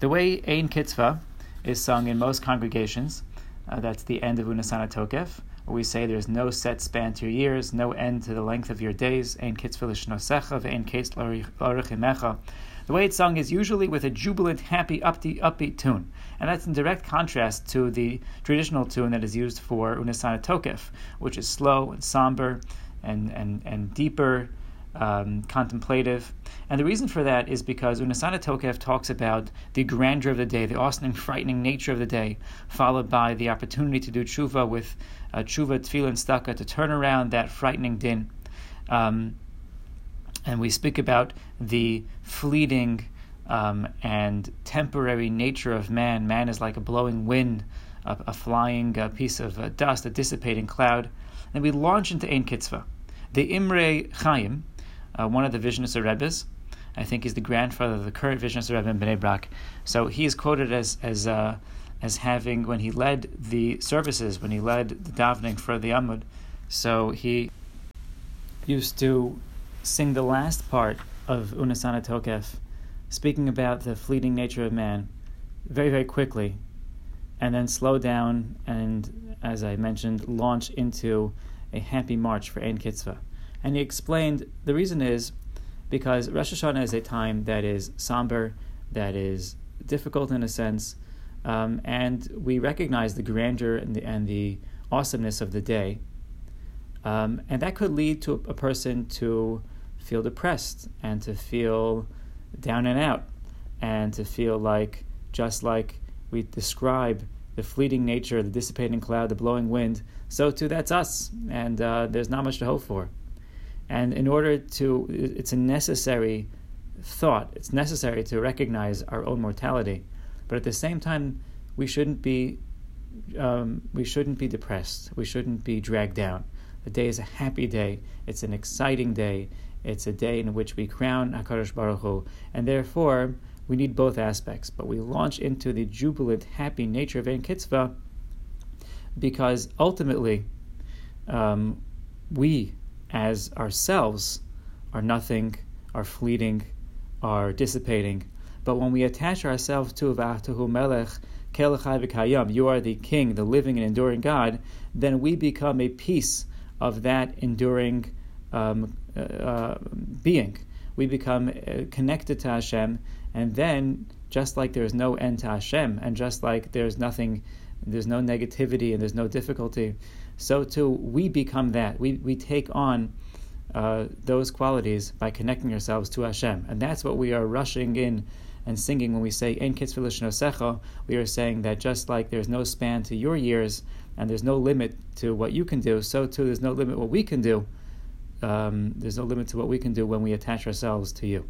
The way Ein Kitzvah is sung in most congregations, uh, that's the end of Unasana Tokef, where we say there's no set span to your years, no end to the length of your days. Ein Kitzvah l'shnosecha ve'ein ketz l'orichimecha. The way it's sung is usually with a jubilant, happy, upbeat, upbeat tune. And that's in direct contrast to the traditional tune that is used for Unasana Tokef, which is slow and somber and, and, and deeper um, contemplative. And the reason for that is because Unasana Tokef talks about the grandeur of the day, the awesome and frightening nature of the day, followed by the opportunity to do tshuva with uh, tshuva, tefillah, and staka to turn around that frightening din. Um, and we speak about the fleeting um, and temporary nature of man. Man is like a blowing wind, a, a flying uh, piece of uh, dust, a dissipating cloud. And we launch into Ein Kitzvah. The Imre Chaim, uh, one of the Vizhnitzer Rebbes. I think he's the grandfather of the current Vizhnitzer Rebbe in Bnei Brak. So he is quoted as as uh, as having when he led the services, when he led the davening for the Amud. So he used to sing the last part of Unasana Tokef, speaking about the fleeting nature of man, very very quickly, and then slow down and, as I mentioned, launch into a happy march for Ein Kitzvah. And he explained the reason is because Rosh Hashanah is a time that is somber, that is difficult in a sense, um, and we recognize the grandeur and the, and the awesomeness of the day. Um, and that could lead to a, person to feel depressed and to feel down and out and to feel like, just like we describe the fleeting nature, the dissipating cloud, the blowing wind, so too that's us. And uh, there's not much to hope for. And in order to, it's a necessary thought, it's necessary to recognize our own mortality. But at the same time, we shouldn't be, um, we shouldn't be depressed. We shouldn't be dragged down. The day is a happy day. It's an exciting day. It's a day in which we crown Hakadosh Baruch Hu, and therefore we need both aspects. But we launch into the jubilant, happy nature of Ein Kitzvah because ultimately um, we as ourselves are nothing, are fleeting, are dissipating. But when we attach ourselves to V'atah Hu Melech, you are the King, the living and enduring God, then we become a piece of that enduring um, uh, uh, being. We become uh, connected to Hashem, and then just like there is no end to Hashem, and just like there's nothing, there's no negativity and there's no difficulty, so too we become that. We, we take on uh, those qualities by connecting ourselves to Hashem. And that's what we are rushing in and singing when we say Ein Kitzvah we are saying that just like there's no span to your years and there's no limit to what you can do, so too there's no limit what we can do. Um, there's no limit to what we can do when we attach ourselves to you.